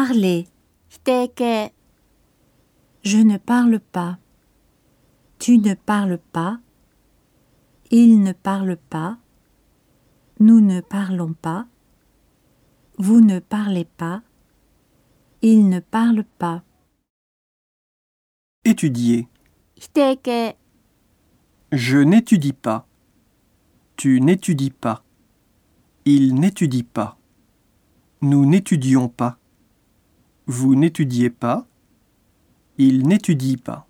parler. Je ne parle pas. Tu ne parles pas. Il ne parle pas. Nous ne parlons pas. Vous ne parlez pas. Il ne parle pas. Étudier. Je n'étudie pas. Tu n'étudies pas. Il n'étudie pas. Nous n'étudions pas. Vous n'étudiez pas. Il n'étudie pas.